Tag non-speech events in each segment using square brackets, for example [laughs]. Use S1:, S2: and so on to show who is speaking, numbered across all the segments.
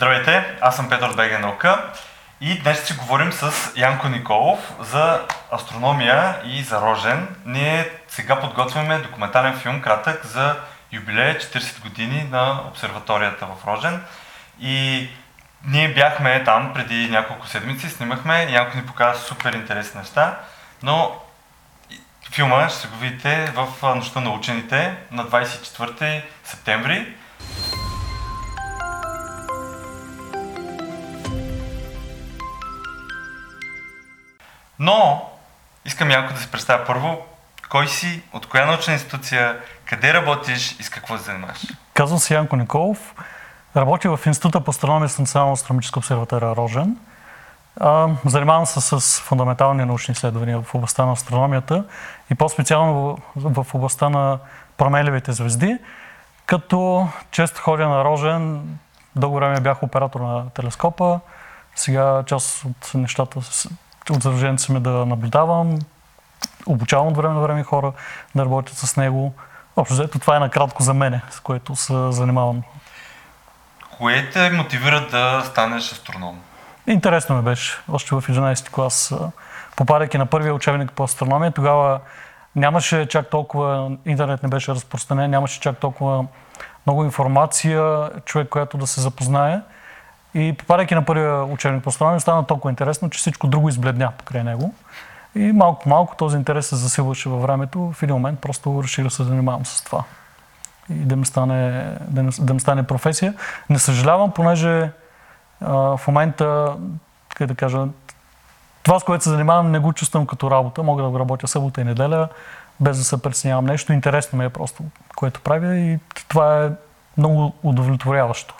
S1: Здравейте, аз съм Петър Беге Наука и днес ще говорим с Янко Николов за астрономия и за Рожен. Ние сега подготвяме документален филм кратък за юбилея 40 години на обсерваторията в Рожен и ние бяхме там преди няколко седмици, снимахме, Янко ни показа супер интересни неща, но филма ще го видите в Нощта на учените на 24 септември. Но искам Янко да се представя първо. Кой си, от коя научна институция, къде работиш и с какво се занимаваш?
S2: Казвам се Янко Николов. Работя в Института по астрономия с Национална астрономическа обсерватория Рожен. занимавам се с фундаментални научни изследвания в областта на астрономията и по-специално в областта на променливите звезди, като често ходя на Рожен, дълго време бях оператор на телескопа, сега част от нещата, от задължението си ми да наблюдавам, обучавам от време на време хора да работят с него. Общо взето това е накратко за мене, с което се занимавам
S1: Кое те мотивира да станеш астроном?
S2: Интересно ми беше. Още в 11 клас, попадайки на първия учебник по астрономия, тогава нямаше чак толкова, интернет не беше разпространен, нямаше чак толкова много информация, човек, която да се запознае. И попадайки на първия учебник по астрономия, стана толкова интересно, че всичко друго избледня покрай него. И малко по малко този интерес се засилваше във времето. В един момент просто реших да се занимавам с това и да ми стане, да, да ми стане професия. Не съжалявам, понеже а, в момента, как да кажа, това, с което се занимавам, не го чувствам като работа. Мога да го работя събота и неделя, без да се преценявам нещо. Интересно ми е просто, което правя и това е много удовлетворяващо.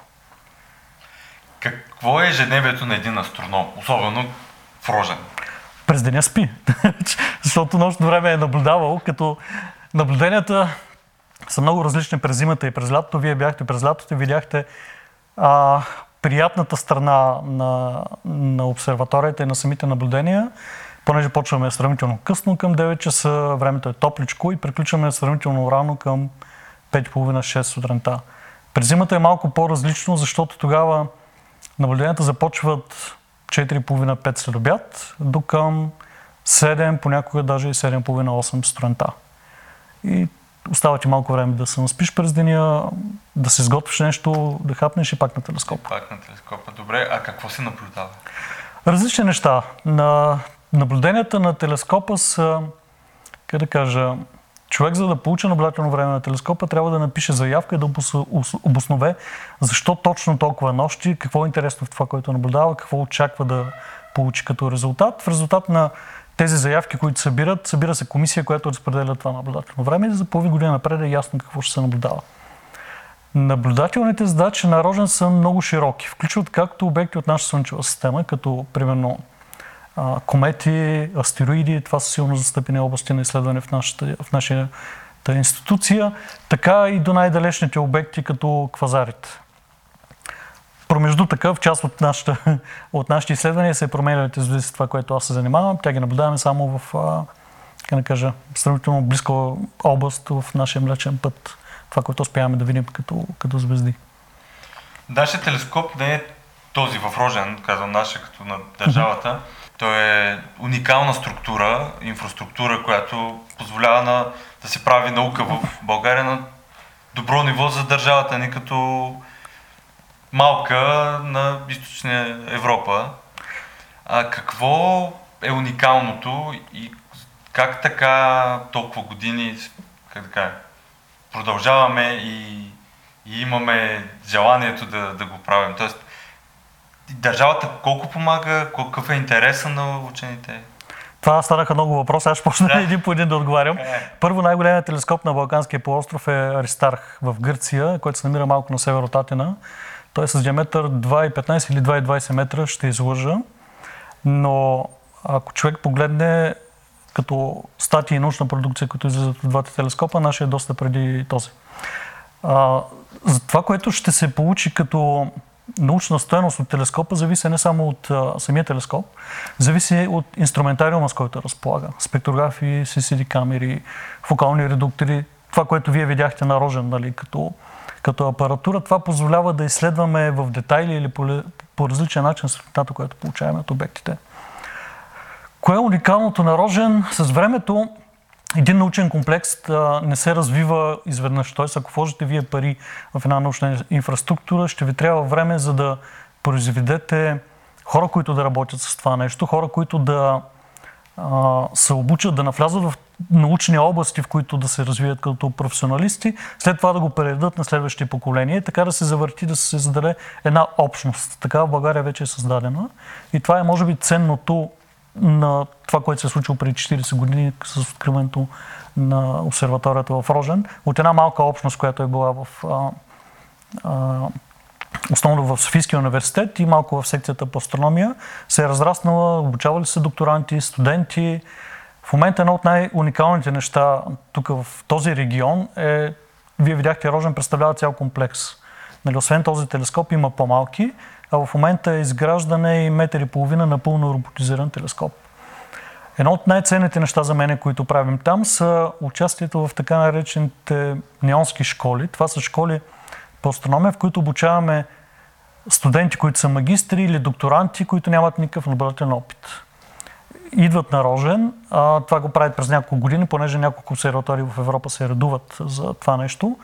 S1: Какво е ежедневието на един астроном, особено в Рожен?
S2: През деня спи, [laughs] защото нощно време е наблюдавал, като наблюденията са много различни през зимата и през лятото. Вие бяхте през лятото и видяхте а, приятната страна на, на обсерваторията и на самите наблюдения, понеже почваме сравнително късно към 9 часа, времето е топличко и приключваме сравнително рано към 5.30-6 сутринта. През зимата е малко по-различно, защото тогава наблюденията започват 4.30-5 след обяд, до към 7, понякога даже и 7.30-8 сутринта. И остава ти малко време да се наспиш през деня, да се сготвиш нещо, да хапнеш и пак на телескопа.
S1: Пак на телескопа. Добре, а какво се наблюдава?
S2: Различни неща. На наблюденията на телескопа са, как да кажа, човек за да получи наблюдателно време на телескопа трябва да напише заявка и да обоснове защо точно толкова нощи, какво е интересно в това, което наблюдава, какво очаква да получи като резултат. В резултат на тези заявки, които събират, събира се комисия, която разпределя това наблюдателно време и за половин година напред е ясно какво ще се наблюдава. Наблюдателните задачи на Рожен са много широки. Включват както обекти от нашата Слънчева система, като примерно комети, астероиди, това са силно застъпени области на изследване в нашата, в нашата институция, така и до най-далечните обекти, като квазарите. Промежду такъв, част от, нашата, от нашите изследвания се променят звезди с това, което аз се занимавам. Тя ги наблюдаваме само в, как да кажа, сравнително близка област в нашия млечен път. Това, което успяваме да видим като, като звезди.
S1: Нашия телескоп не е този в Рожен, казвам нашия като на държавата. Той е уникална структура, инфраструктура, която позволява на, да се прави наука в България на добро ниво за държавата ни като малка на източна Европа. А какво е уникалното и как така толкова години как да продължаваме и, и имаме желанието да, да го правим? Тоест, държавата колко помага, какъв е интереса на учените?
S2: Това станаха много въпроси, аз ще почна да. един по един да отговарям. Е. Първо най-големият телескоп на Балканския полуостров е Аристарх в Гърция, който се намира малко на север от Атина. Той е с диаметър 2,15 или 2,20 метра, ще излъжа. Но ако човек погледне като статии и научна продукция, които излизат от двата телескопа, нашия е доста преди този. А, за това, което ще се получи като научна стоеност от телескопа, зависи не само от а, самия телескоп, зависи от инструментариума, с който разполага. Спектрографии, CCD камери, фокални редуктори, това, което вие видяхте на Рожен, нали, като, като апаратура, това позволява да изследваме в детайли или по, по различен начин светлината, която получаваме от обектите. Кое е уникалното на Рожен? С времето един научен комплекс а, не се развива изведнъж. Тоест, ако вложите вие пари в една научна инфраструктура, ще ви трябва време за да произведете хора, които да работят с това нещо, хора, които да а, се обучат, да навлязат в научни области, в които да се развият като професионалисти, след това да го предадат на следващите поколения така да се завърти, да се създаде една общност. Така в България вече е създадена. И това е, може би, ценното на това, което се е случило преди 40 години с откриването на обсерваторията в Рожен. От една малка общност, която е била в а, а, основно в Софийския университет и малко в секцията по астрономия, се е разраснала, обучавали се докторанти, студенти. В момента едно от най-уникалните неща тук в този регион е, вие видяхте, Рожен представлява цял комплекс. Нали, освен този телескоп има по-малки, а в момента е изграждане и метър и половина напълно роботизиран телескоп. Едно от най-ценните неща за мен, които правим там, са участието в така наречените неонски школи. Това са школи по астрономия, в които обучаваме студенти, които са магистри или докторанти, които нямат никакъв наблюдателен опит. Идват на Рожен, а, това го правят през няколко години, понеже няколко обсерватории в Европа се редуват за това нещо.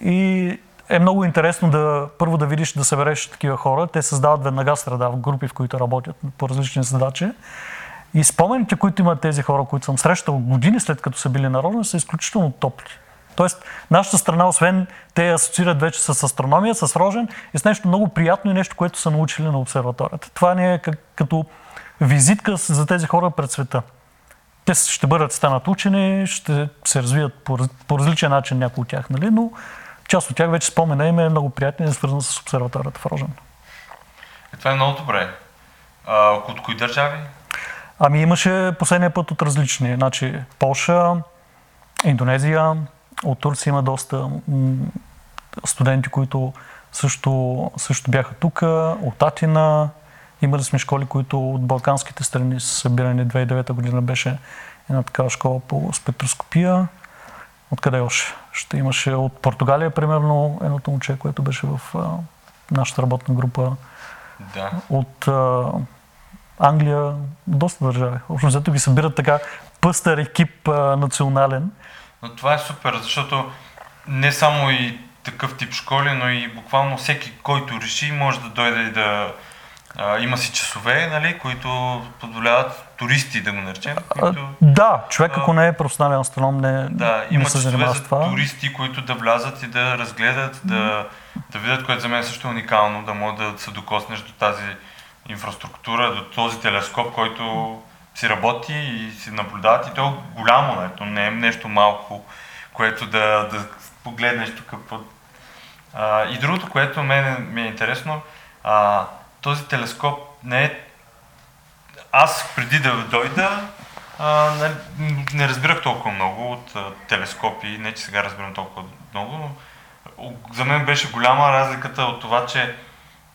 S2: И е много интересно да първо да видиш, да събереш такива хора. Те създават веднага среда в групи, в които работят по различни задачи. И спомените, които имат тези хора, които съм срещал години след като са били народни, са изключително топли. Тоест, нашата страна, освен те асоциират вече с астрономия, с рожен и с нещо много приятно и нещо, което са научили на обсерваторията. Това не е като визитка за тези хора пред света. Те ще бъдат станат учени, ще се развият по, по различен начин някои от тях, нали? но част от тях вече спомена им е много приятен и е свързан с обсерваторията в Рожен.
S1: Е, това е много добре. А, от кои държави?
S2: Ами имаше последния път от различни. Значи Полша, Индонезия, от Турция има доста студенти, които също, също бяха тук, от Атина. Имали сме школи, които от балканските страни са събирани. 2009 година беше една такава школа по спектроскопия. Откъде още? Ще имаше от Португалия, примерно, едното момче, което беше в а, нашата работна група.
S1: Да.
S2: От а, Англия, доста държави. Общо взето ги събират така пъстър екип а, национален.
S1: Но това е супер, защото не само и такъв тип школи, но и буквално всеки, който реши, може да дойде и да а, има си часове, нали, които позволяват туристи, да го наречем. Които,
S2: а, да, човек ако не е професионален астроном, не,
S1: да, има
S2: не се занимава с това.
S1: туристи, които да влязат и да разгледат, да, да видят, което за мен също е уникално, да могат да се докоснеш до тази инфраструктура, до този телескоп, който си работи и си наблюдават. И то е голямо, не, то не е нещо малко, което да, да погледнеш тук под... А, и другото, което мен ми е интересно, а, този телескоп не е... Аз преди да дойда, а, не, не разбирах толкова много от а, телескопи, не че сега разбирам толкова много, но за мен беше голяма разликата от това, че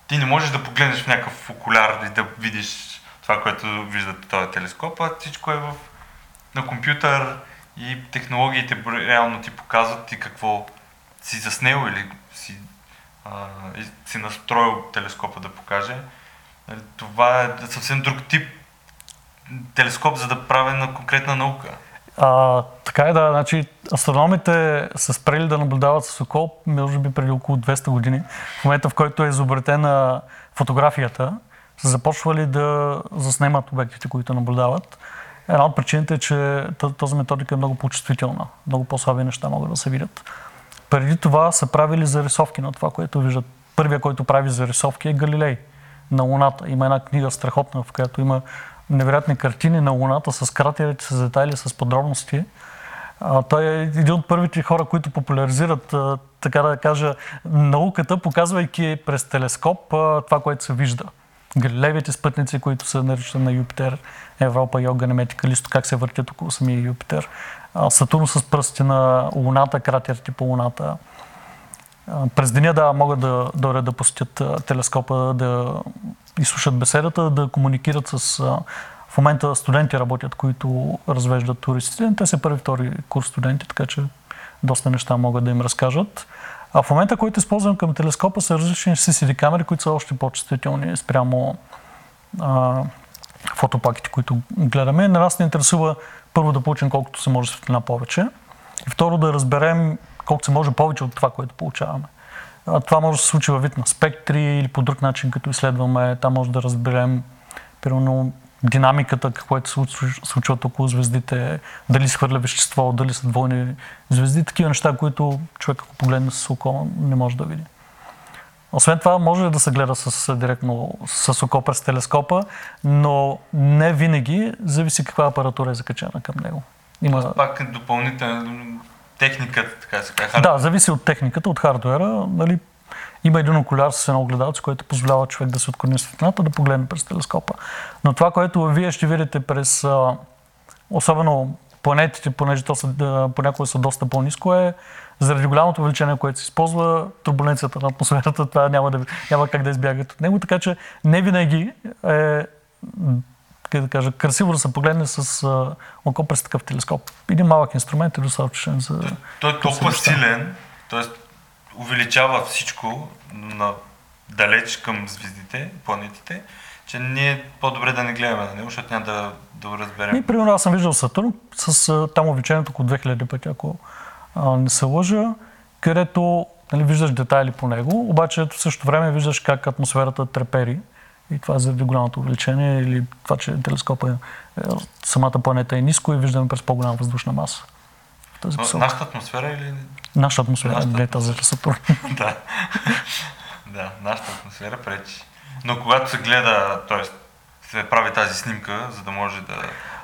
S1: ти не можеш да погледнеш в някакъв окуляр и да видиш това, което виждате този телескоп, а всичко е в, на компютър и технологиите реално ти показват ти какво си заснел или а, си настроил телескопа да покаже. Нали, това е съвсем друг тип телескоп, за да прави на конкретна наука.
S2: А, така е, да. Значи, астрономите са спрели да наблюдават с око, може би преди около 200 години. В момента, в който е изобретена фотографията, са започвали да заснемат обектите, които наблюдават. Една от причините е, че тази методика е много по-чувствителна. Много по-слаби неща могат да се видят. Преди това са правили зарисовки на това, което виждат. Първия, който прави зарисовки е Галилей на Луната. Има една книга страхотна, в която има невероятни картини на Луната с кратерите, с детайли, с подробности. А, той е един от първите хора, които популяризират, а, така да кажа, науката, показвайки през телескоп а, това, което се вижда. Галилеевите спътници, които са наричани на Юпитер, Европа, Йога, Неметика, Листо, как се въртят около самия Юпитер. Сатурн с пръсти на Луната, кратерите по Луната. През деня да могат да дойдат да посетят телескопа, да изслушат беседата, да комуникират с... В момента студенти работят, които развеждат туристите. Те са първи, втори курс студенти, така че доста неща могат да им разкажат. А в момента, който използвам към телескопа, са различни CCD камери, които са още по-чувствителни спрямо а, фотопаките, които гледаме. На нас не интересува първо да получим колкото се може светлина повече и второ да разберем колко се може повече от това, което получаваме. Това може да се случи във вид на спектри или по друг начин, като изследваме. Там може да разберем, примерно, динамиката, какво се случват около звездите, дали се хвърля вещество, дали са двойни звезди, такива неща, които човек, ако погледне с око, не може да види. Освен това, може да се гледа с, директно с око през телескопа, но не винаги зависи каква апаратура е закачена към него.
S1: Има... Пак допълнителна техниката, така се казва.
S2: Да, зависи от техниката, от хардуера. Нали, има един окуляр с едно огледалце, което позволява човек да се отклони светлината, да погледне през телескопа. Но това, което вие ще видите през, особено планетите, понеже то са, понякога са доста по-низко, е заради голямото увеличение, което се използва, турбуленцията на атмосферата, това няма, да, няма как да избягат от него, така че не винаги е как да кажа, красиво да се погледне с а, око през такъв телескоп. Един малък инструмент е достатъчен за...
S1: Той, той е толкова силен, т.е. увеличава всичко на далеч към звездите, планетите, че ние по-добре да не гледаме на него, защото няма да, да разберем.
S2: И, примерно, аз съм виждал Сатурн с там увеличението около 2000 пъти, ако а, не се лъжа, където нали, виждаш детайли по него, обаче в същото време виждаш как атмосферата трепери. И това е заради голямото увеличение или това, че телескопа е, самата планета е ниско и виждаме през по-голяма въздушна маса.
S1: Тази нашата атмосфера или...
S2: Нашата атмосфера, нашата... не тази Сатурн. [laughs]
S1: да. [laughs] да, нашата атмосфера пречи. Но когато се гледа, т.е. се прави тази снимка, за да може да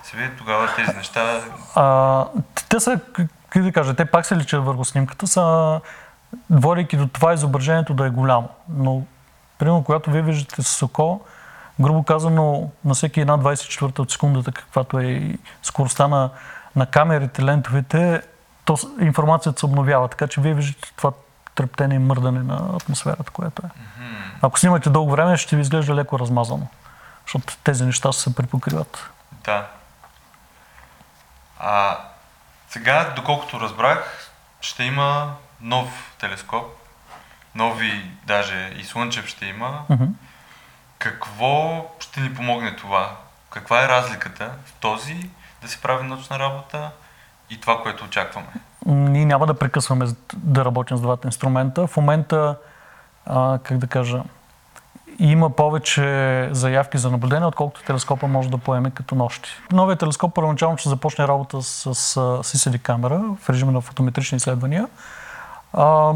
S1: се види, тогава тези неща...
S2: А, те са, как да кажа, те пак се личат върху снимката, са водейки до това изображението да е голямо. Но, примерно, когато вие виждате с око, грубо казано, на всеки една 24 от секундата, каквато е и скоростта на, на камерите, лентовите, то информацията се обновява. Така че вие виждате това трептение и мърдане на атмосферата, което е. Ако снимате дълго време, ще ви изглежда леко размазано, защото тези неща се припокриват.
S1: Да. А сега, доколкото разбрах, ще има нов телескоп, нови, даже и слънчев ще има.
S2: Mm-hmm.
S1: Какво ще ни помогне това? Каква е разликата в този да се прави научна работа и това, което очакваме?
S2: Ние няма да прекъсваме да работим с двата инструмента. В момента, а, как да кажа, има повече заявки за наблюдение, отколкото телескопа може да поеме като нощи. Новият телескоп първоначално ще започне работа с, с CCD камера в режима на фотометрични изследвания. А,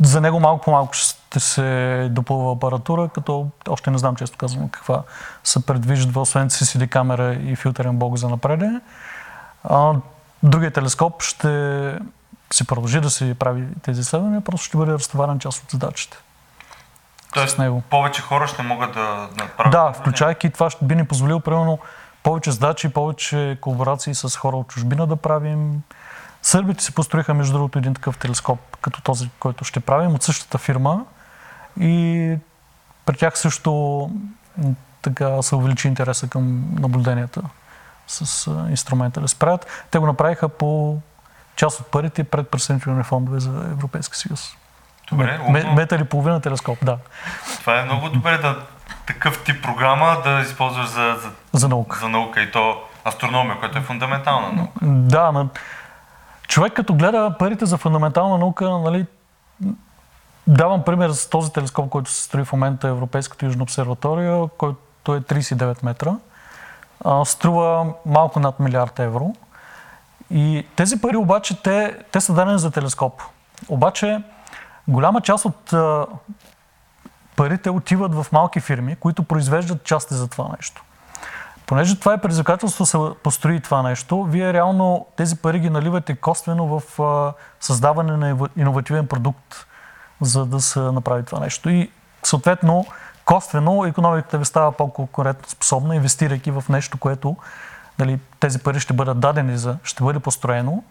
S2: за него малко по малко ще се допълва апаратура, като още не знам често казвам каква се предвижда, освен CCD камера и филтерен блок за напреде. Другия телескоп ще се продължи да си прави тези изследвания, просто ще бъде разтоварен част от задачите.
S1: Тоест, него. повече хора ще могат да направят.
S2: Да, включайки това, ще би ни позволило, примерно, повече задачи, повече колаборации с хора от чужбина да правим. Сърбите си построиха, между другото, един такъв телескоп, като този, който ще правим, от същата фирма. И при тях също така се увеличи интереса към наблюденията с инструмента да справят. Те го направиха по част от парите пред присъединителни фондове за Европейски съюз.
S1: Добре,
S2: Ме, метър и половина телескоп, да.
S1: Това е много добре да такъв тип програма да използваш за, за,
S2: за наука.
S1: За наука и то астрономия, която е фундаментална наука.
S2: Да, но човек като гледа парите за фундаментална наука, нали, давам пример с този телескоп, който се строи в момента Европейската южна обсерватория, който е 39 метра. Струва малко над милиард евро. И тези пари обаче, те, те са дадени за телескоп. Обаче, Голяма част от а, парите отиват в малки фирми, които произвеждат части за това нещо. понеже това е предизвикателство се построи това нещо, вие реално тези пари ги наливате косвено в а, създаване на иновативен продукт, за да се направи това нещо. И съответно, косвено економиката ви става по-конкурентно способна, инвестирайки в нещо, което нали, тези пари ще бъдат дадени, за, ще бъде построено,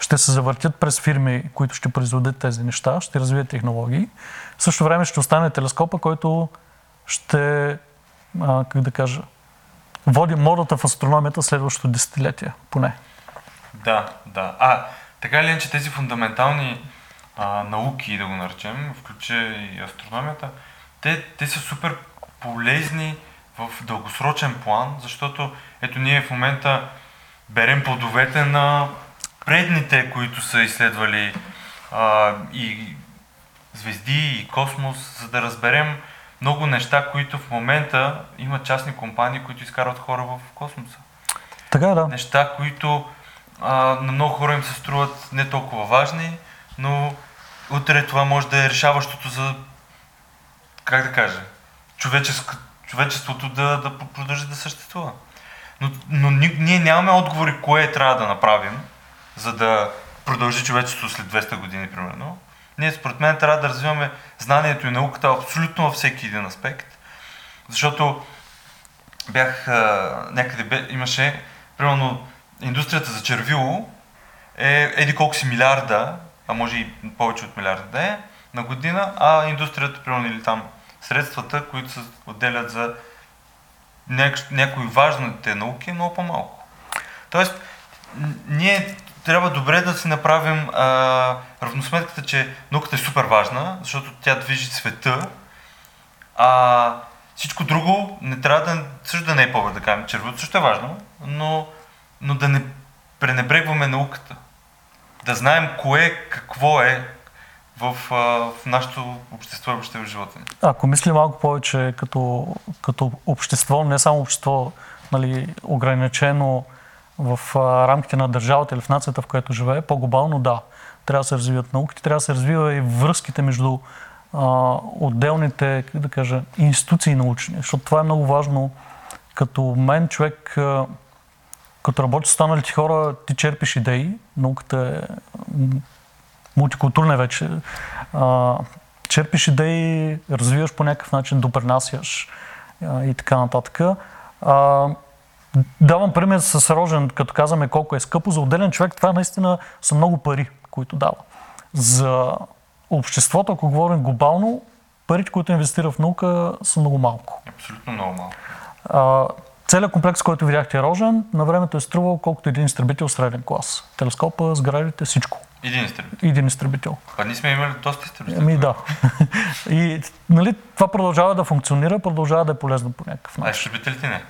S2: ще се завъртят през фирми, които ще произведат тези неща, ще развият технологии. В същото време ще остане телескопа, който ще, а, как да кажа, води модата в астрономията следващото десетилетие, поне.
S1: Да, да. А, така ли е, че тези фундаментални а, науки, да го наречем, включа и астрономията, те, те са супер полезни в дългосрочен план, защото ето ние в момента берем плодовете на предните, които са изследвали а, и звезди, и космос, за да разберем много неща, които в момента има частни компании, които изкарват хора в космоса.
S2: Така е, да.
S1: Неща, които а, на много хора им се струват не толкова важни, но утре това може да е решаващото за, как да кажа, човечеството да, да продължи да съществува. Но, но ние нямаме отговори кое трябва да направим, за да продължи човечеството след 200 години, примерно. Ние, според мен, трябва да развиваме знанието и науката абсолютно във всеки един аспект. Защото бях а, някъде, бе, имаше, примерно, индустрията за червило е еди колко си милиарда, а може и повече от милиарда да е, на година, а индустрията, примерно, или там средствата, които се отделят за някои важните науки, е много по-малко. Тоест, ние трябва добре да си направим а, равносметката, че науката е супер важна, защото тя движи света, а всичко друго не трябва да, също да не е повече, да кажем, червото също е важно, но, но да не пренебрегваме науката. Да знаем кое, какво е в, в нашето общество и въобще в живота ни.
S2: Ако мисли малко повече като, като общество, не само общество нали, ограничено в рамките на държавата или в нацията, в която живее, по-глобално да. Трябва да се развиват науките, трябва да се развива и връзките между а, отделните, как да кажа, институции научни, защото това е много важно. Като мен човек, като работи с останалите хора, ти черпиш идеи, науката е мултикултурна вече. А, черпиш идеи, развиваш по някакъв начин, допринасяш а, и така нататък. А, давам пример с Рожен, като казваме колко е скъпо. За отделен човек това наистина са много пари, които дава. За обществото, ако говорим глобално, парите, които инвестира в наука, са много малко.
S1: Абсолютно много малко.
S2: А, целият комплекс, който видяхте Рожен, на времето е струвал колкото един изтребител среден клас. Телескопа, сградите, всичко.
S1: Един изтребител.
S2: Един изтребител.
S1: А ние сме имали доста изтребители.
S2: Ами да. [laughs] И нали, това продължава да функционира, продължава да е полезно по някакъв начин.
S1: А изтребителите не?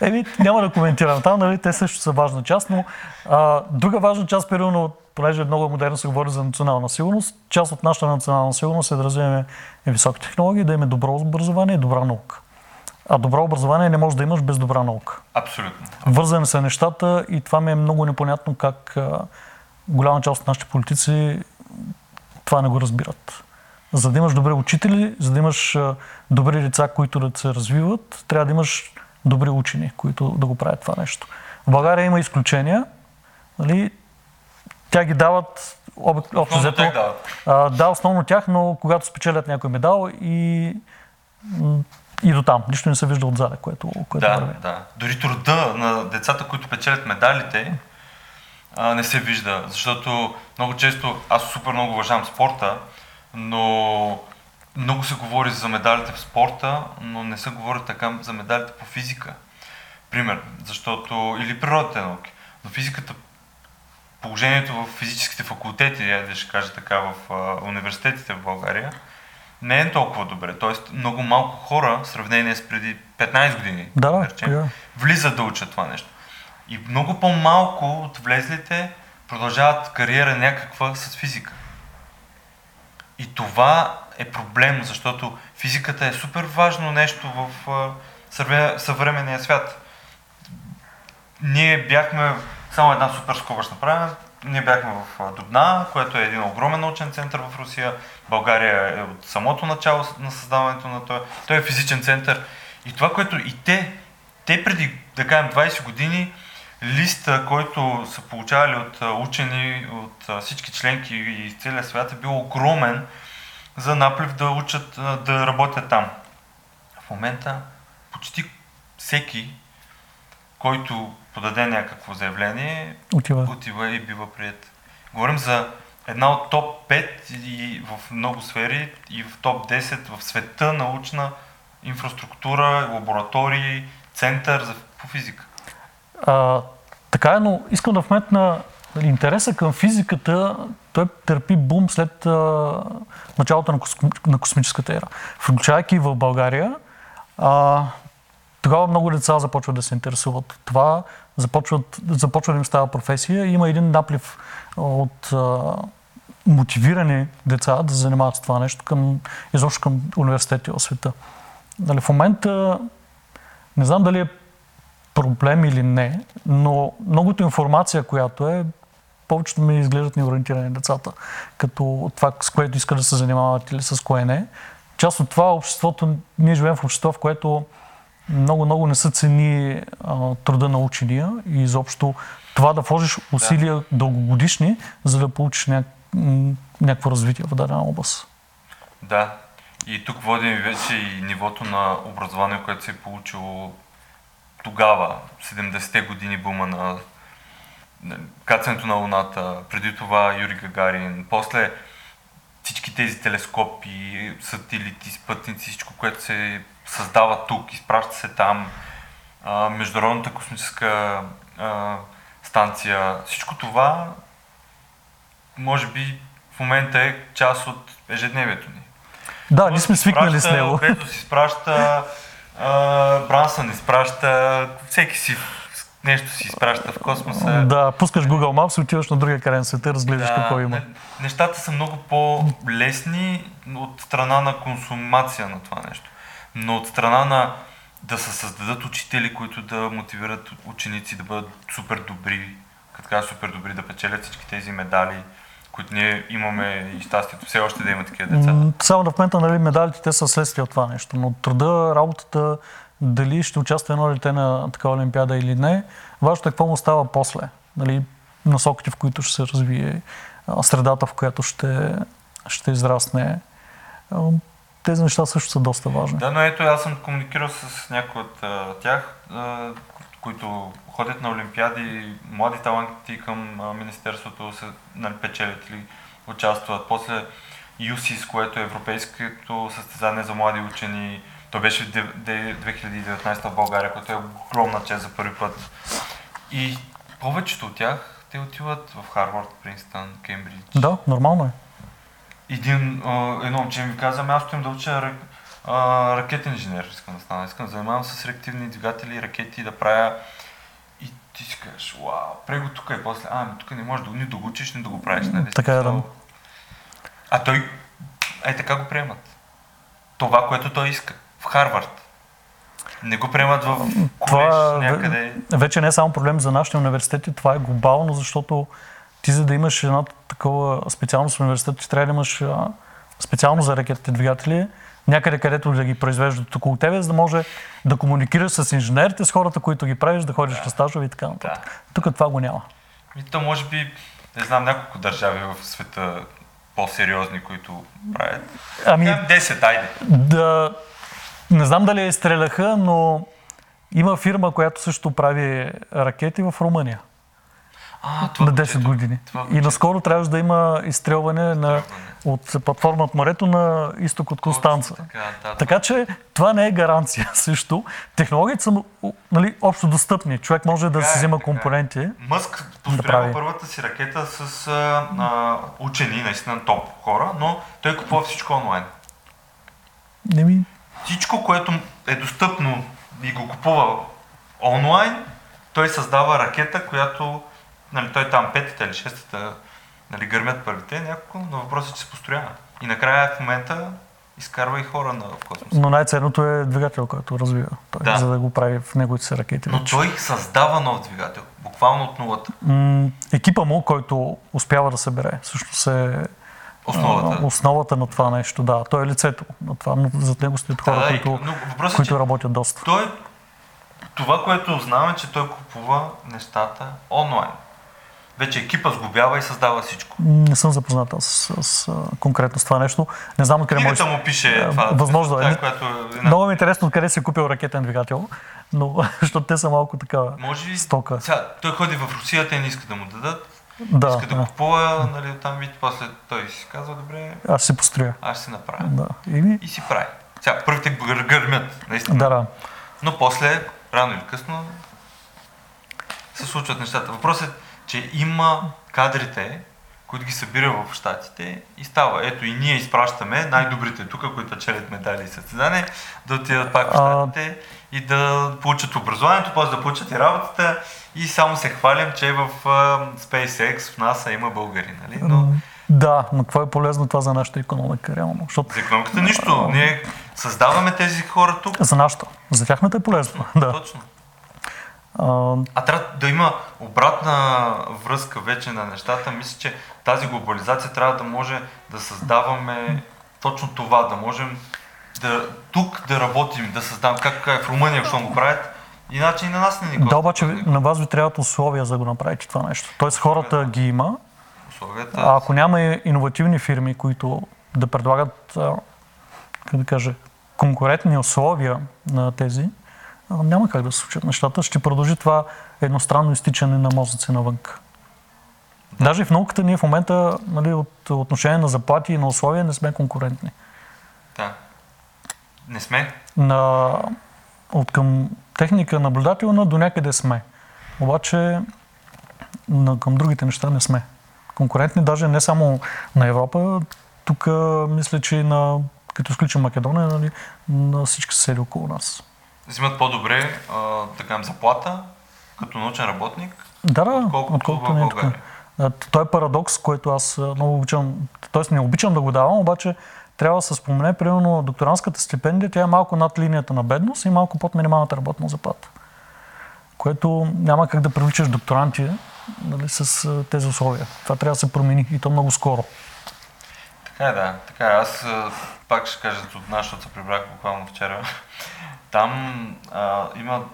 S2: Еми, няма да коментирам там, нали, те също са важна част, но а, друга важна част, примерно, понеже много модерно се говори за национална сигурност, част от нашата национална сигурност е да развиваме високи технологии, да имаме добро образование и добра наука. А добро образование не може да имаш без добра наука.
S1: Абсолютно.
S2: Вързани са нещата и това ми е много непонятно как голяма част от нашите политици това не го разбират. За да имаш добри учители, за да имаш добри лица, които да се развиват, трябва да имаш добри учени, които да го правят това нещо. В България има изключения. Нали, тя ги дават общо взето. Да, основно тях, но когато спечелят някой медал и, и до там. Нищо не се вижда отзаде, което, което
S1: да, върви. Да, Дори труда на децата, които печелят медалите, а, не се вижда. Защото много често, аз супер много уважавам спорта, но много се говори за медалите в спорта, но не се говори така за медалите по физика. Пример, защото или природните науки. Но физиката, положението в физическите факултети, я да ще кажа така, в а, университетите в България, не е толкова добре. Тоест много малко хора, в сравнение с преди 15 години,
S2: да, да речем, да.
S1: влизат да учат това нещо. И много по-малко от влезлите продължават кариера някаква с физика. И това е проблем, защото физиката е супер важно нещо в съвременния свят. Ние бяхме, само една супер скоба ще направим, ние бяхме в Дубна, което е един огромен научен център в Русия. България е от самото начало на създаването на той. Той е физичен център. И това, което и те те преди, да кажем, 20 години листа, който са получавали от учени, от всички членки и целия свят е бил огромен за наплив да учат, да работят там. В момента почти всеки, който подаде някакво заявление,
S2: отива,
S1: отива и бива прият. Говорим за една от топ 5 и в много сфери и в топ 10 в света научна инфраструктура, лаборатории, център за, по физика.
S2: А, така е, но искам да вметна нали, интереса към физиката, той търпи бум след а, началото на, косм, на космическата ера. Включайки в България, а, тогава много деца започват да се интересуват. Това започват, започва да им става професия. Има един наплив от а, мотивирани деца да се занимават с това нещо към, изобщо към университети в света. Нали, в момента не знам дали е проблем или не, но многото информация, която е, повечето ми изглеждат неориентирани децата, като това с което искат да се занимават или с кое не. Част от това обществото, ние живеем в общество, в което много-много не са цени а, труда на учения и изобщо това да вложиш усилия да. дългогодишни, за да получиш ня... някакво развитие в дадена област.
S1: Да, и тук водим вече и нивото на образование, което се е получило тогава, 70-те години бума на кацането на Луната, преди това Юри Гагарин, после всички тези телескопи, сателити, спътници, всичко, което се създава тук, изпраща се там, а, Международната космическа а, станция, всичко това може би в момента е част от ежедневието ни.
S2: Да, ние сме свикнали с него.
S1: Бето си изпраща, Брансън изпраща, всеки си нещо си изпраща в космоса.
S2: Да, пускаш Google Maps, отиваш на другия край на света, разглеждаш да, какво има.
S1: Нещата са много по-лесни от страна на консумация на това нещо. Но от страна на да се създадат учители, които да мотивират ученици да бъдат супер добри, като супер добри, да печелят всички тези медали, които ние имаме и щастието все още да има такива деца.
S2: Само да в момента нали, медалите те са следствие от това нещо, но труда, работата, дали ще участва едно дете на такава олимпиада или не, важното е какво му става после. Нали, насоките, в които ще се развие, средата, в която ще, ще израсне. Тези неща също са доста важни.
S1: Да, но ето аз съм комуникирал с някои от а, тях, а, които ходят на Олимпиади, млади таланти към а, Министерството се нали, печелят или участват. После ЮСИС, което е европейското състезание за млади учени, то беше в 2019 в България, което е огромна чест за първи път. И повечето от тях, те отиват в Харвард, Принстън, Кембридж.
S2: Да, нормално е.
S1: Един, едно момче ми каза, ами аз стоим да уча ракетен инженер, искам да стана. Искам да занимавам с реактивни двигатели, ракети, да правя и ти си кажеш, вау, прего тук и после, а, ами тук не можеш да ни да го учиш, ни да го правиш. Нали?
S2: Така е, да.
S1: А той, е така го приемат. Това, което той иска. В Харвард. Не го приемат в колеж това, някъде.
S2: Вече не е само проблем за нашите университети, това е глобално, защото ти за да имаш една такова специалност в университета, ти трябва да имаш специално за ракетите двигатели, някъде където да ги произвеждат около тебе, за да може да комуникираш с инженерите, с хората, които ги правиш, да ходиш да. на стажове и така нататък. Да. Тук това го няма.
S1: И то може би, не знам, няколко държави в света по-сериозни, които правят. Ами, 10, айде.
S2: Да, не знам дали е стреляха, но има фирма, която също прави ракети в Румъния.
S1: А, това
S2: на 10 години. Това и наскоро трябваше да има изстрелване на, от платформа от морето на изток от Констанца. Така, да, така че това не е гаранция [laughs] също. Технологиите са нали, общо достъпни. Човек може така да си взима е, компоненти. Е.
S1: Мъск построява да първата си ракета с а, а, учени, наистина топ хора, но той купува всичко онлайн.
S2: Не ми...
S1: Всичко, което е достъпно и го купува онлайн, той създава ракета, която нали, той там петата или шестата нали, гърмят първите няколко, но въпросът е, че се построява. И накрая в момента изкарва и хора на, в космоса.
S2: Но най-ценното е двигател, който развива той, да. за да го прави в неговите си ракети.
S1: Но той създава нов двигател, буквално от нулата.
S2: М- екипа му, който успява да събере, всъщност е
S1: основата.
S2: основата на това нещо. Да, той е лицето на това, но зад него стоят хора, да, които, но които че работят доста.
S1: Той това, което знам е, че той купува нещата онлайн. Вече екипа сглобява и създава всичко.
S2: Не съм запознат с, с, конкретно с това нещо. Не знам откъде
S1: може...
S2: му
S1: пише това.
S2: Възможно
S1: е.
S2: Която е Много ми е интересно откъде си е купил ракетен двигател, но [laughs] защото те са малко така
S1: може би,
S2: стока.
S1: Сега, той ходи в Русия, те не искат да му дадат.
S2: Да,
S1: иска да, да купува, нали, там вид, после той си казва, добре,
S2: аз си построя.
S1: Аз си направя.
S2: Да. И...
S1: и си прави. Сега, първите гърмят, наистина.
S2: Да, да.
S1: Но после, рано или късно, се случват нещата. Въпросът е, че има кадрите, които ги събира в щатите и става. Ето и ние изпращаме най-добрите тук, които челят медали и състезания, да отидат пак в щатите и да получат образованието, после да получат и работата и само се хвалям, че в uh, SpaceX в NASA има българи, нали? Но...
S2: Да, но какво е полезно това за нашата економика, реално?
S1: Защото... За економиката нищо. Ние създаваме тези хора тук.
S2: За нашата. За тяхната е полезно. [laughs] Да.
S1: Точно. А, а трябва да има обратна връзка вече на нещата. Мисля, че тази глобализация трябва да може да създаваме точно това, да можем да, тук да работим, да създаваме, как, как в Румъния, що го правят, иначе и на нас не ни
S2: Да, обаче на вас ви трябват условия за да го направите това нещо. Тоест хората ги има,
S1: условията.
S2: А ако няма иновативни фирми, които да предлагат, как да кажа, конкурентни условия на тези, няма как да се случат нещата. Ще продължи това едностранно изтичане на мозъци навън. Да. Даже в науката ние в момента нали, от отношение на заплати и на условия не сме конкурентни.
S1: Да. Не сме?
S2: На, от към техника наблюдателна до някъде сме. Обаче на, към другите неща не сме конкурентни, даже не само на Европа. Тук мисля, че на, като изключим Македония, нали, на всички съседи около нас.
S1: Взимат по-добре, а, така заплата, като научен работник,
S2: да, да, отколкото, отколкото в България. Той е парадокс, който аз много обичам, т.е. не обичам да го давам, обаче трябва да се спомене, примерно докторантската стипендия, тя е малко над линията на бедност и малко под минималната работна заплата. Което няма как да привличаш докторанти нали, с тези условия. Това трябва да се промени и то много скоро.
S1: Така е, да. Така е. Аз пак ще кажа от нас, защото се прибрах буквално вчера. Там а, има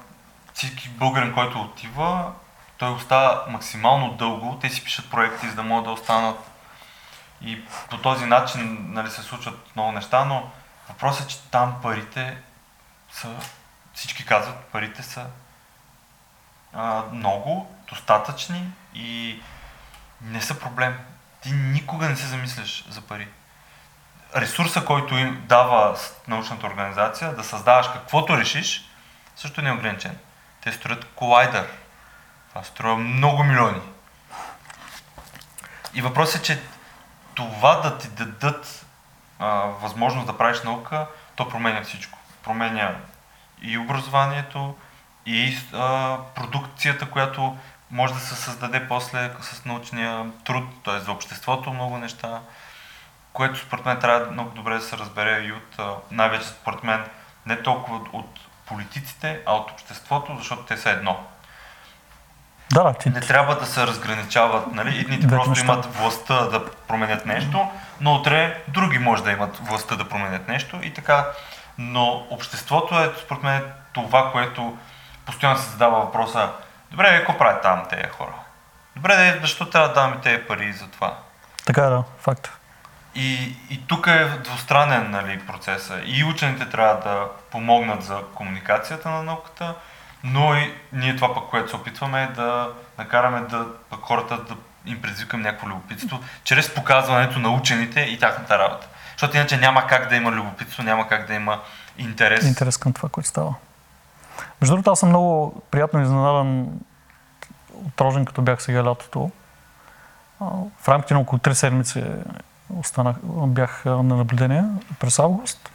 S1: всички българин, който отива, той остава максимално дълго. Те си пишат проекти, за да могат да останат. И по този начин нали, се случват много неща, но въпросът е, че там парите са, всички казват, парите са а, много, достатъчни и не са проблем. Ти никога не се замисляш за пари. Ресурса, който им дава научната организация, да създаваш каквото решиш, също не е ограничен. Те строят колайдър. Това струва много милиони. И въпросът е, че това да ти дадат а, възможност да правиш наука, то променя всичко. Променя и образованието, и а, продукцията, която може да се създаде после с научния труд, т.е. за обществото много неща, което според мен трябва много добре да се разбере и от, най-вече според мен, не толкова от политиците, а от обществото, защото те са едно.
S2: Да, ти...
S1: Не трябва да се разграничават, нали? Едните просто неща. имат властта да променят нещо, но утре други може да имат властта да променят нещо и така. Но обществото е, според мен, това, което постоянно се задава въпроса, добре, какво правят там тези хора? Добре, защо трябва да даваме тези пари за това?
S2: Така е, да, факт.
S1: И, и тук е двустранен нали, процеса. И учените трябва да помогнат за комуникацията на науката, но и ние това пък, което се опитваме е да накараме да, пък хората да им предизвикам някакво любопитство, чрез показването на учените и тяхната работа. Защото иначе няма как да има любопитство, няма как да има интерес.
S2: Интерес към това, което става. Между другото, аз съм много приятно изненадан от Рожен, като бях сега лятото. В рамките на около 3 седмици останах, бях на наблюдение през август.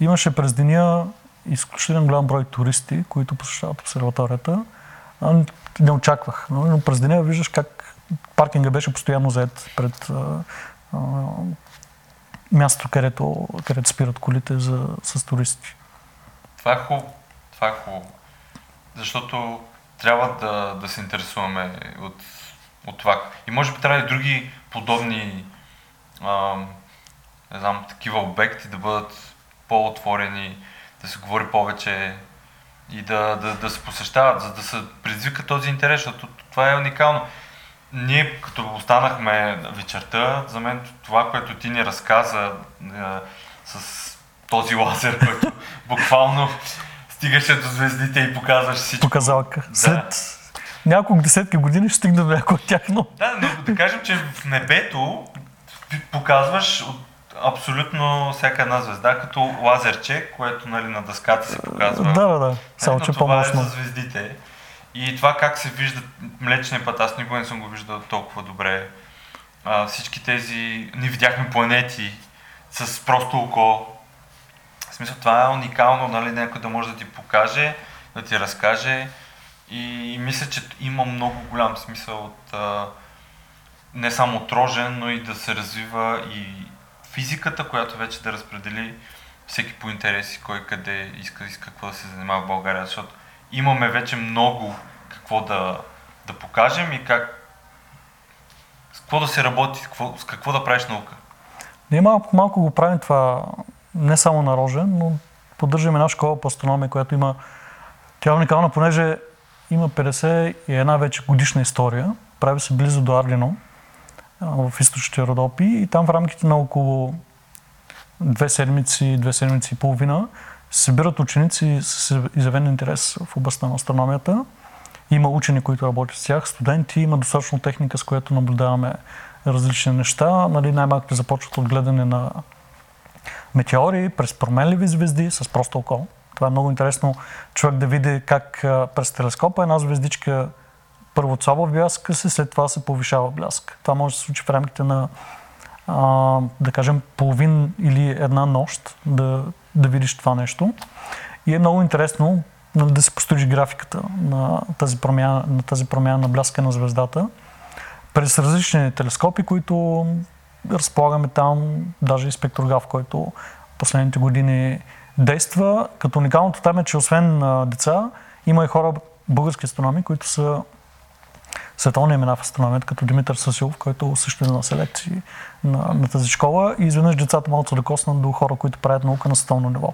S2: Имаше през деня изключително голям брой туристи, които посещават обсерваторията. Не очаквах, но през деня виждаш как паркинга беше постоянно заед пред мястото, където, където спират колите за, с туристи.
S1: Това е хубаво. Това е хубаво. Защото трябва да, да се интересуваме от, от това. И може би трябва и други подобни а, не знам, такива обекти да бъдат по-отворени, да се говори повече и да, да, да се посещават, за да се предизвика този интерес, защото това е уникално. Ние като останахме вечерта, за мен това, което ти ни разказа е, с този лазер, [laughs] който буквално стигаше до звездите и показваш всичко.
S2: Показалка. Да. След няколко десетки години ще стигна до някой от тях, но...
S1: Да, но да кажем, че в небето показваш от абсолютно всяка една звезда, като лазерче, което нали, на дъската се показва.
S2: Да, да, да. Само, че
S1: това е за звездите. И това как се вижда Млечния път, аз никога не съм го виждал толкова добре. А, всички тези... Не видяхме планети с просто око. В смисъл, това е уникално, нали, някой да може да ти покаже, да ти разкаже. И, и мисля, че има много голям смисъл от а, не само от рожен, но и да се развива и физиката, която вече да разпредели всеки по интереси, кой къде иска, иска какво да се занимава в България, защото имаме вече много какво да, да покажем и как с какво да се работи, какво, с какво да правиш наука.
S2: Ние малко, малко го правим това не само на Рожен, но поддържаме една школа по астрономия, която има тя е уникална, понеже има 51 вече годишна история. Прави се близо до Арлино, в източните Родопи и там в рамките на около две седмици, две седмици и половина събират ученици с изявен интерес в областта на астрономията. Има учени, които работят с тях, студенти, има достатъчно техника, с която наблюдаваме различни неща. Нали, най-малките започват от гледане на метеори през променливи звезди с просто око. Това е много интересно човек да види как през телескопа една звездичка първо отслабва бляска се, след това се повишава бляск. Това може да се случи в рамките на, а, да кажем, половин или една нощ да, да видиш това нещо. И е много интересно нали, да се построиш графиката на тази промяна на, тази промяна на бляска на звездата през различни телескопи, които разполагаме там, даже и спектрограф, който последните години действа. Като уникалното там е, че освен деца, има и хора, български астрономи, които са световни имена в астрономията, като Димитър Сасилов, който също е на селекции на, на тази школа и изведнъж децата могат да докоснат до хора, които правят наука на световно ниво.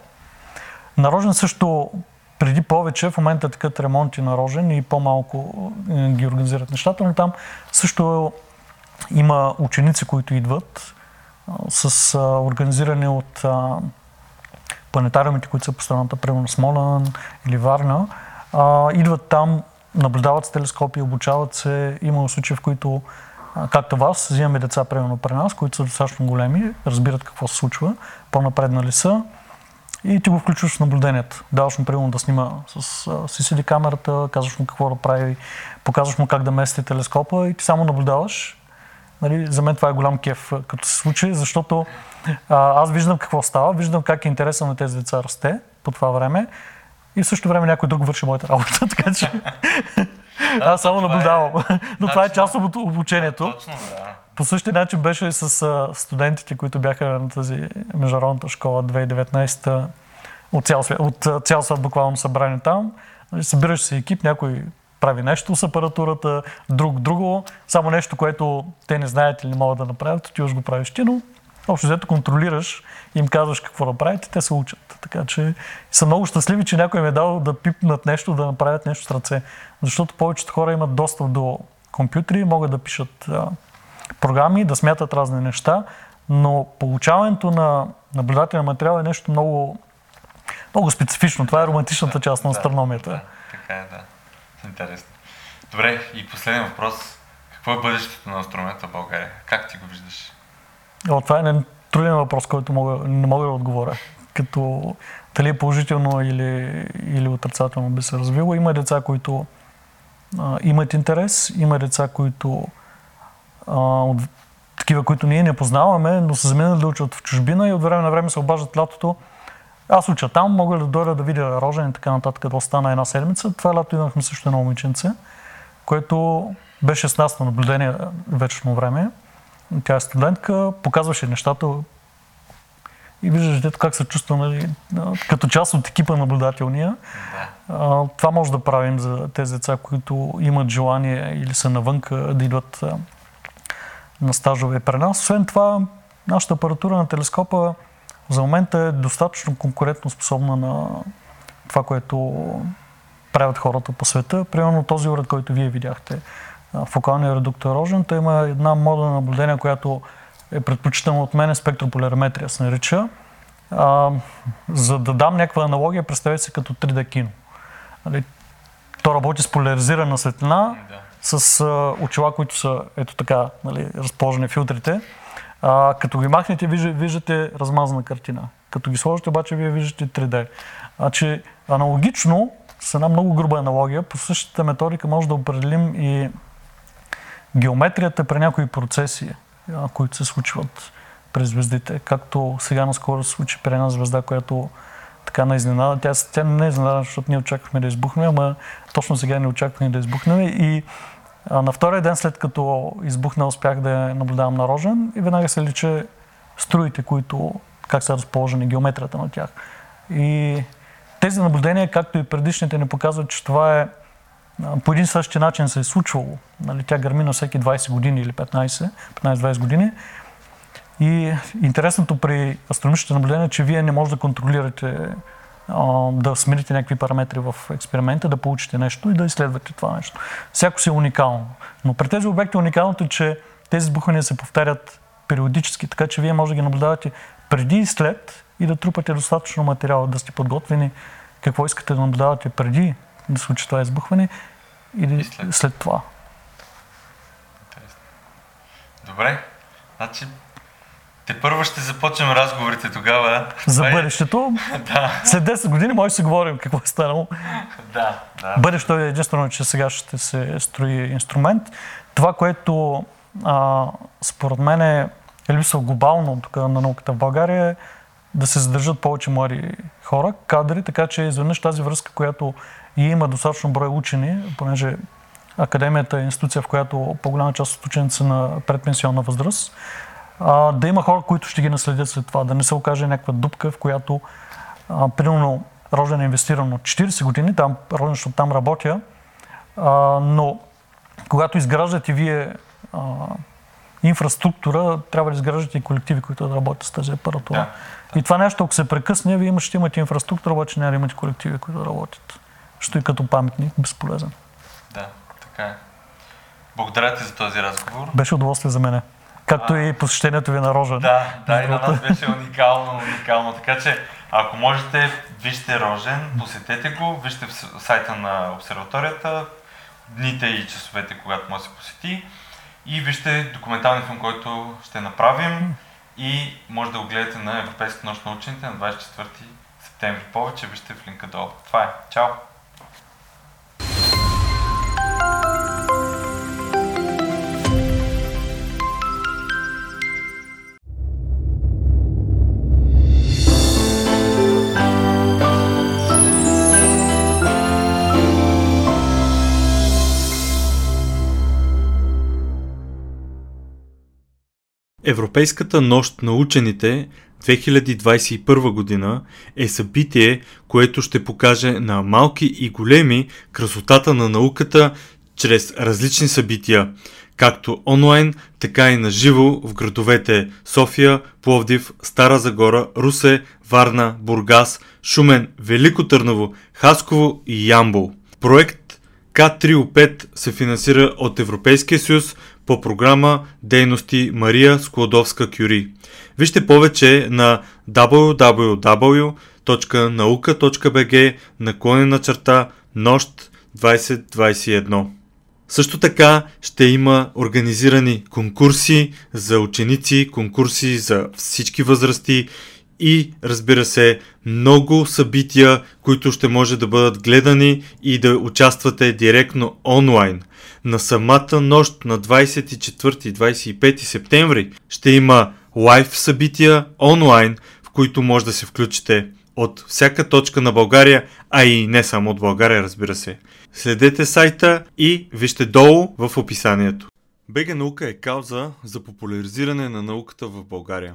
S2: Нарожен също преди повече, в момента такът ремонти на Рожен и по-малко е, ги организират нещата, но там също има ученици, които идват с организиране от планетариумите, които са по страната, примерно Смолан или Варна, идват там наблюдават с телескопи, обучават се. Има случаи, в които, както вас, взимаме деца примерно при нас, които са достатъчно големи, разбират какво се случва, по-напреднали са и ти го включваш в наблюдението. Даваш му примерно да снима с CCD камерата, казваш му какво да прави, показваш му как да мести телескопа и ти само наблюдаваш. Нали, за мен това е голям кеф, като се случи, защото а, аз виждам какво става, виждам как е интереса на тези деца расте по това време и в същото време някой друг върши моята работа, [laughs] така че аз само наблюдавам. Но това е значи, част от обучението.
S1: Точно, да.
S2: По същия начин беше и с студентите, които бяха на тази международната школа 2019 от цял свят, от цял свят буквално събрани там. Нали, събираш се екип, някой прави нещо с апаратурата, друг друго, само нещо, което те не знаят или не могат да направят, ти го правиш ти, но общо взето контролираш им казваш какво да правят и те се учат. Така че са много щастливи, че някой им е дал да пипнат нещо, да направят нещо с ръце. Защото повечето хора имат достъп до компютри, могат да пишат а, програми, да смятат разни неща, но получаването на наблюдателен материал е нещо много, много специфично. Това е романтичната част на астрономията.
S1: Да, така е, да. Интересно. Добре, и последен въпрос. Какво е бъдещето на астрономията в България? Как ти го виждаш?
S2: О, това е труден въпрос, който мога, не мога да отговоря. Като дали е положително или, или отрицателно би се развило. Има деца, които а, имат интерес, има деца, които а, от, такива, които ние не познаваме, но са заминали да учат в чужбина и от време на време се обаждат лятото. Аз уча там, мога да дойда да видя рожен и така нататък, като стана една седмица. Това лято имахме също едно момиченце, което беше с нас на наблюдение вечерно време. Тя е студентка, показваше нещата и виждаш дето как се чувства нали, като част от екипа наблюдателния. Да. това може да правим за тези деца, които имат желание или са навънка да идват на стажове при нас. Освен това, нашата апаратура на телескопа за момента е достатъчно конкурентно способна на това, което правят хората по света. Примерно този уред, който вие видяхте, фокалния редуктор рожен, той има една мода на наблюдение, която е предпочитана от мен, спектрополярометрия се нарича. А, за да дам някаква аналогия, представете се като 3D кино. Нали, то работи с поляризирана светлина, да. с а, очила, които са ето така нали, разположени филтрите. А, като ги махнете, виждате размазана картина. Като ги сложите, обаче, вие виждате 3D. Значи, аналогично, с една много груба аналогия, по същата методика може да определим и геометрията при някои процеси, които се случват през звездите, както сега наскоро се случи при една звезда, която така на изненада. Тя, тя не е изненада, защото ние очаквахме да избухне, ама точно сега не очаквахме да избухне. И а, на втория ден, след като избухна, успях да я наблюдавам нарожен и веднага се лича струите, които, как са разположени, геометрията на тях. И тези наблюдения, както и предишните, ни показват, че това е по един същи начин се е случвало. Нали, тя гърми на всеки 20 години или 15, 15-20 години. И интересното при астрономичните наблюдения е, че вие не можете да контролирате, да смените някакви параметри в експеримента, да получите нещо и да изследвате това нещо. Всяко си е уникално. Но при тези обекти уникалното е, че тези сбухвания се повтарят периодически, така че вие може да ги наблюдавате преди и след и да трупате достатъчно материал, да сте подготвени какво искате да наблюдавате преди да случи това избухване или след. след това.
S1: Интересно. Добре, значи те първо ще започнем разговорите тогава.
S2: За бъдещето? [laughs] да. След 10 години може да си говорим какво е станало.
S1: да, да.
S2: Бъдещето е единствено, че сега ще се строи инструмент. Това, което а, според мен е липсва глобално тук на науката в България е да се задържат повече млади хора, кадри, така че изведнъж тази връзка, която и има достатъчно брой учени, понеже академията е институция, в която по-голяма част от ученици са на предпенсионна възраст, а, да има хора, които ще ги наследят след това, да не се окаже някаква дупка, в която а, примерно Рожден е инвестирано 40 години, там, Рожден, защото там работя, а, но когато изграждате вие а, инфраструктура, трябва да изграждате и колективи, които да работят с тази апаратура. Да, да. И това нещо, ако се прекъсне, вие ще имате инфраструктура, обаче няма да имате колективи, които да работят. Що и като паметник безполезен.
S1: Да, така е. Благодаря ти за този разговор.
S2: Беше удоволствие за мене. Както а, и посещението ви на Рожен.
S1: Да, да, и на нас беше уникално, уникално. Така че, ако можете, вижте Рожен, посетете го, вижте в сайта на обсерваторията, дните и часовете, когато може да се посети. И вижте документалния филм, който ще направим и може да го гледате на Европейска нощ на учените на 24 септември. Повече вижте в линка долу. Това е. Чао! Европейската нощ на учените 2021 година е събитие, което ще покаже на малки и големи красотата на науката чрез различни събития, както онлайн, така и на живо в градовете София, Пловдив, Стара Загора, Русе, Варна, Бургас, Шумен, Велико Търново, Хасково и Ямбол. Проект К3O5 се финансира от Европейския съюз по програма Дейности Мария Складовска-Кюри. Вижте повече на www.nauka.bg наклонена черта нощ 2021. Също така ще има организирани конкурси за ученици, конкурси за всички възрасти и разбира се много събития, които ще може да бъдат гледани и да участвате директно онлайн. На самата нощ на 24-25 септември ще има лайв събития онлайн, в които може да се включите от всяка точка на България, а и не само от България, разбира се. Следете сайта и вижте долу в описанието. БГ наука е кауза за популяризиране на науката в България.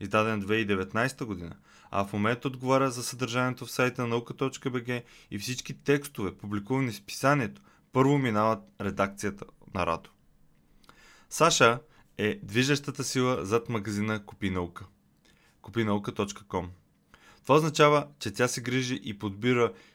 S1: издаден 2019 година, а в момента отговаря за съдържанието в сайта на наука.бг и всички текстове, публикувани в писанието, първо минават редакцията на Радо. Саша е движещата сила зад магазина Купи наука. Купинаука.com Това означава, че тя се грижи и подбира